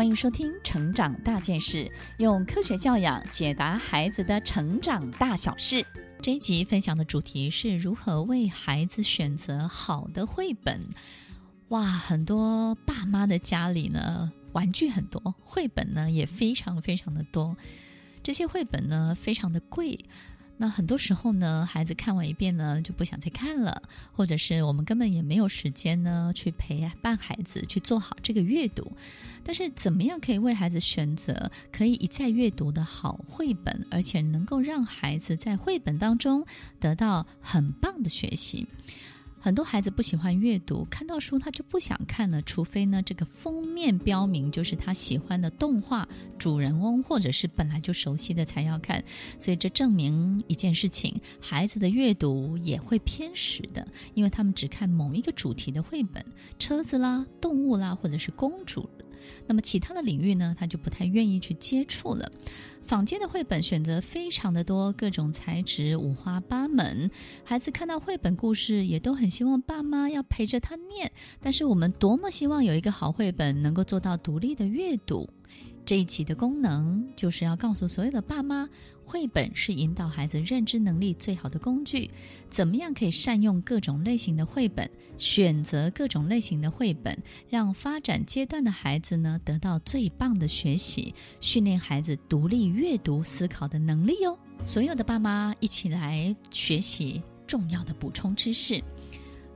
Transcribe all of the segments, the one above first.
欢迎收听《成长大件事》，用科学教养解答孩子的成长大小事。这一集分享的主题是如何为孩子选择好的绘本。哇，很多爸妈的家里呢，玩具很多，绘本呢也非常非常的多。这些绘本呢，非常的贵。那很多时候呢，孩子看完一遍呢，就不想再看了，或者是我们根本也没有时间呢，去陪伴孩子去做好这个阅读。但是，怎么样可以为孩子选择可以一再阅读的好绘本，而且能够让孩子在绘本当中得到很棒的学习？很多孩子不喜欢阅读，看到书他就不想看了，除非呢这个封面标明就是他喜欢的动画主人翁，或者是本来就熟悉的才要看。所以这证明一件事情，孩子的阅读也会偏食的，因为他们只看某一个主题的绘本，车子啦、动物啦，或者是公主。那么其他的领域呢，他就不太愿意去接触了。坊间的绘本选择非常的多，各种材质五花八门。孩子看到绘本故事，也都很希望爸妈要陪着他念。但是我们多么希望有一个好绘本能够做到独立的阅读。这一集的功能就是要告诉所有的爸妈，绘本是引导孩子认知能力最好的工具。怎么样可以善用各种类型的绘本，选择各种类型的绘本，让发展阶段的孩子呢得到最棒的学习，训练孩子独立阅读思考的能力哟。所有的爸妈一起来学习重要的补充知识。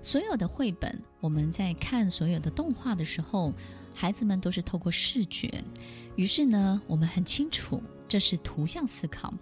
所有的绘本，我们在看所有的动画的时候，孩子们都是透过视觉，于是呢，我们很清楚这是图像思考。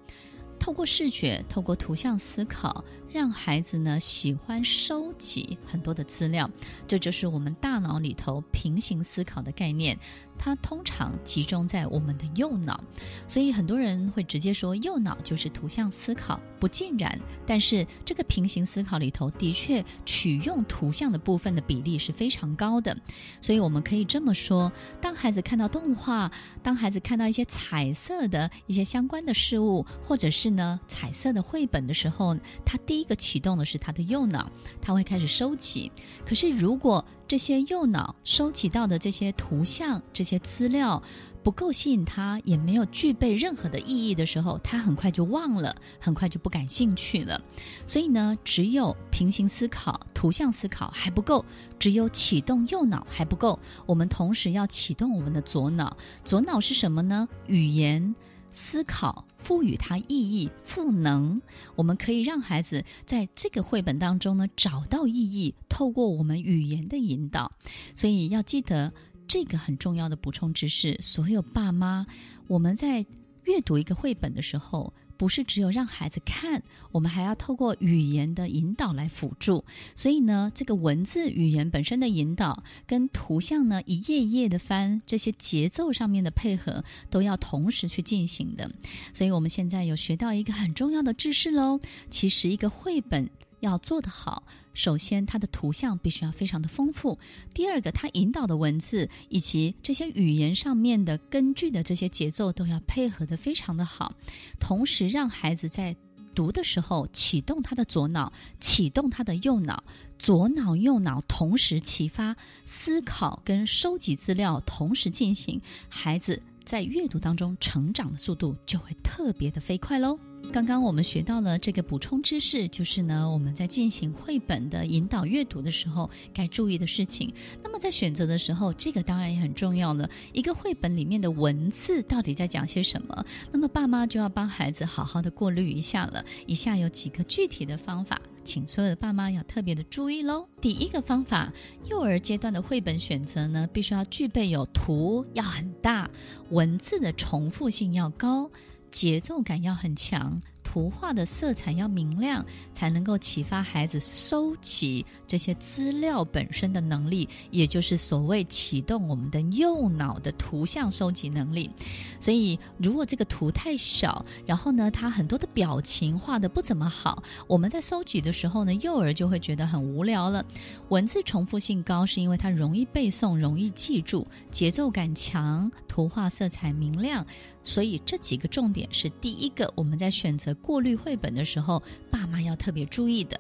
透过视觉，透过图像思考，让孩子呢喜欢收集很多的资料，这就是我们大脑里头平行思考的概念。它通常集中在我们的右脑，所以很多人会直接说右脑就是图像思考，不尽然。但是这个平行思考里头的确取用图像的部分的比例是非常高的，所以我们可以这么说：当孩子看到动画，当孩子看到一些彩色的一些相关的事物，或者是呢彩色的绘本的时候，他第一一个启动的是他的右脑，他会开始收集。可是如果这些右脑收集到的这些图像、这些资料不够吸引他，也没有具备任何的意义的时候，他很快就忘了，很快就不感兴趣了。所以呢，只有平行思考、图像思考还不够，只有启动右脑还不够，我们同时要启动我们的左脑。左脑是什么呢？语言。思考，赋予它意义，赋能，我们可以让孩子在这个绘本当中呢找到意义，透过我们语言的引导。所以要记得这个很重要的补充知识。所有爸妈，我们在阅读一个绘本的时候，不是只有让孩子看，我们还要透过语言的引导来辅助。所以呢，这个文字语言本身的引导，跟图像呢一页一页的翻，这些节奏上面的配合，都要同时去进行的。所以我们现在有学到一个很重要的知识喽。其实一个绘本。要做得好，首先它的图像必须要非常的丰富。第二个，它引导的文字以及这些语言上面的根据的这些节奏都要配合得非常的好。同时，让孩子在读的时候启动他的左脑，启动他的右脑，左脑右脑同时启发思考跟收集资料同时进行，孩子在阅读当中成长的速度就会特别的飞快喽。刚刚我们学到了这个补充知识，就是呢，我们在进行绘本的引导阅读的时候该注意的事情。那么在选择的时候，这个当然也很重要了。一个绘本里面的文字到底在讲些什么？那么爸妈就要帮孩子好好的过滤一下了。以下有几个具体的方法，请所有的爸妈要特别的注意喽。第一个方法，幼儿阶段的绘本选择呢，必须要具备有图要很大，文字的重复性要高。节奏感要很强。图画的色彩要明亮，才能够启发孩子收集这些资料本身的能力，也就是所谓启动我们的右脑的图像收集能力。所以，如果这个图太小，然后呢，它很多的表情画得不怎么好，我们在收集的时候呢，幼儿就会觉得很无聊了。文字重复性高，是因为它容易背诵、容易记住；节奏感强，图画色彩明亮。所以，这几个重点是第一个，我们在选择。过滤绘本的时候，爸妈要特别注意的。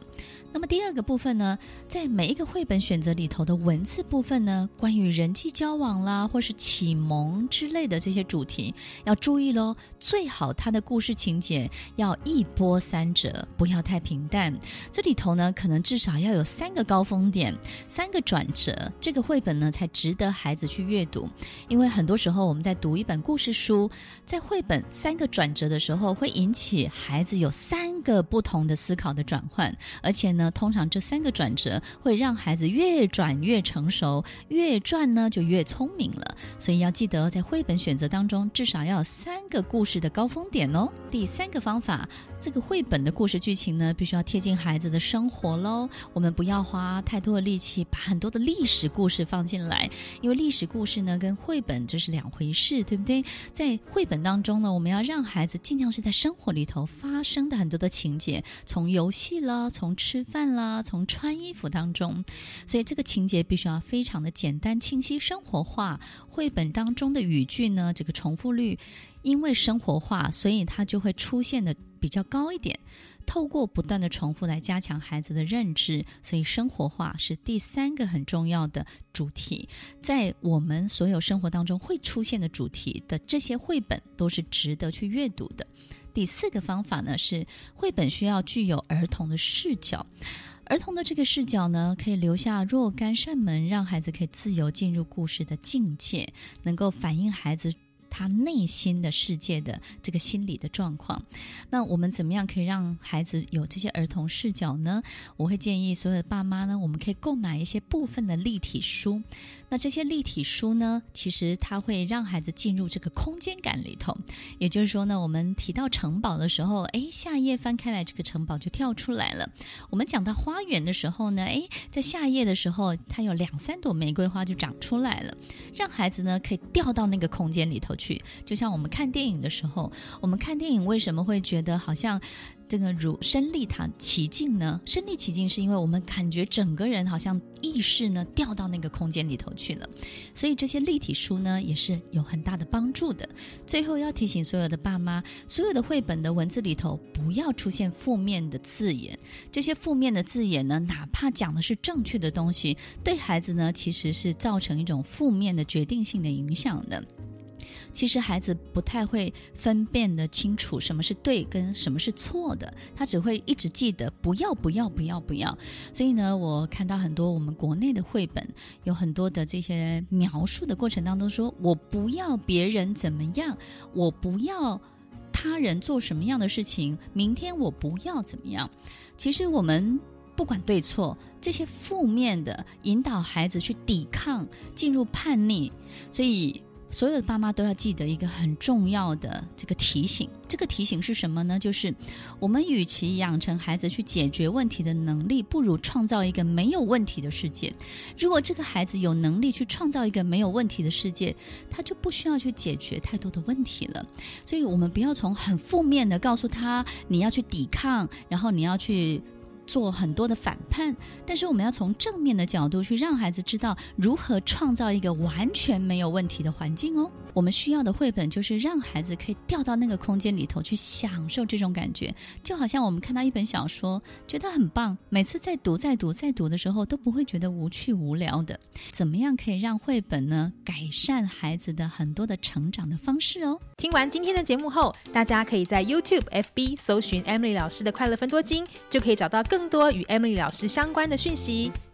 那么第二个部分呢，在每一个绘本选择里头的文字部分呢，关于人际交往啦，或是启蒙之类的这些主题，要注意喽。最好它的故事情节要一波三折，不要太平淡。这里头呢，可能至少要有三个高峰点，三个转折，这个绘本呢才值得孩子去阅读。因为很多时候我们在读一本故事书，在绘本三个转折的时候，会引起孩孩子有三个不同的思考的转换，而且呢。通常这三个转折会让孩子越转越成熟，越转呢就越聪明了。所以要记得在绘本选择当中，至少要有三个故事的高峰点哦。第三个方法，这个绘本的故事剧情呢，必须要贴近孩子的生活喽。我们不要花太多的力气把很多的历史故事放进来，因为历史故事呢跟绘本这是两回事，对不对？在绘本当中呢，我们要让孩子尽量是在生活里头发生的很多的情节，从游戏啦，从吃。饭啦，从穿衣服当中，所以这个情节必须要非常的简单、清晰、生活化。绘本当中的语句呢，这个重复率因为生活化，所以它就会出现的比较高一点。透过不断的重复来加强孩子的认知，所以生活化是第三个很重要的主题。在我们所有生活当中会出现的主题的这些绘本，都是值得去阅读的。第四个方法呢，是绘本需要具有儿童的视角，儿童的这个视角呢，可以留下若干扇门，让孩子可以自由进入故事的境界，能够反映孩子。他内心的世界的这个心理的状况，那我们怎么样可以让孩子有这些儿童视角呢？我会建议所有的爸妈呢，我们可以购买一些部分的立体书。那这些立体书呢，其实它会让孩子进入这个空间感里头。也就是说呢，我们提到城堡的时候，诶，下一页翻开来，这个城堡就跳出来了。我们讲到花园的时候呢，诶，在下一页的时候，它有两三朵玫瑰花就长出来了，让孩子呢可以掉到那个空间里头去。就像我们看电影的时候，我们看电影为什么会觉得好像这个如身历它其境呢？身历其境是因为我们感觉整个人好像意识呢掉到那个空间里头去了。所以这些立体书呢也是有很大的帮助的。最后要提醒所有的爸妈，所有的绘本的文字里头不要出现负面的字眼。这些负面的字眼呢，哪怕讲的是正确的东西，对孩子呢其实是造成一种负面的决定性的影响的。其实孩子不太会分辨得清楚什么是对跟什么是错的，他只会一直记得不要不要不要不要。所以呢，我看到很多我们国内的绘本，有很多的这些描述的过程当中说，我不要别人怎么样，我不要他人做什么样的事情，明天我不要怎么样。其实我们不管对错，这些负面的引导孩子去抵抗，进入叛逆，所以。所有的爸妈都要记得一个很重要的这个提醒，这个提醒是什么呢？就是我们与其养成孩子去解决问题的能力，不如创造一个没有问题的世界。如果这个孩子有能力去创造一个没有问题的世界，他就不需要去解决太多的问题了。所以，我们不要从很负面的告诉他你要去抵抗，然后你要去。做很多的反叛，但是我们要从正面的角度去让孩子知道如何创造一个完全没有问题的环境哦。我们需要的绘本就是让孩子可以掉到那个空间里头去享受这种感觉，就好像我们看到一本小说，觉得很棒，每次再读、再读、再读的时候都不会觉得无趣无聊的。怎么样可以让绘本呢改善孩子的很多的成长的方式哦？听完今天的节目后，大家可以在 YouTube、FB 搜寻 Emily 老师的快乐分多金，就可以找到更多与 Emily 老师相关的讯息。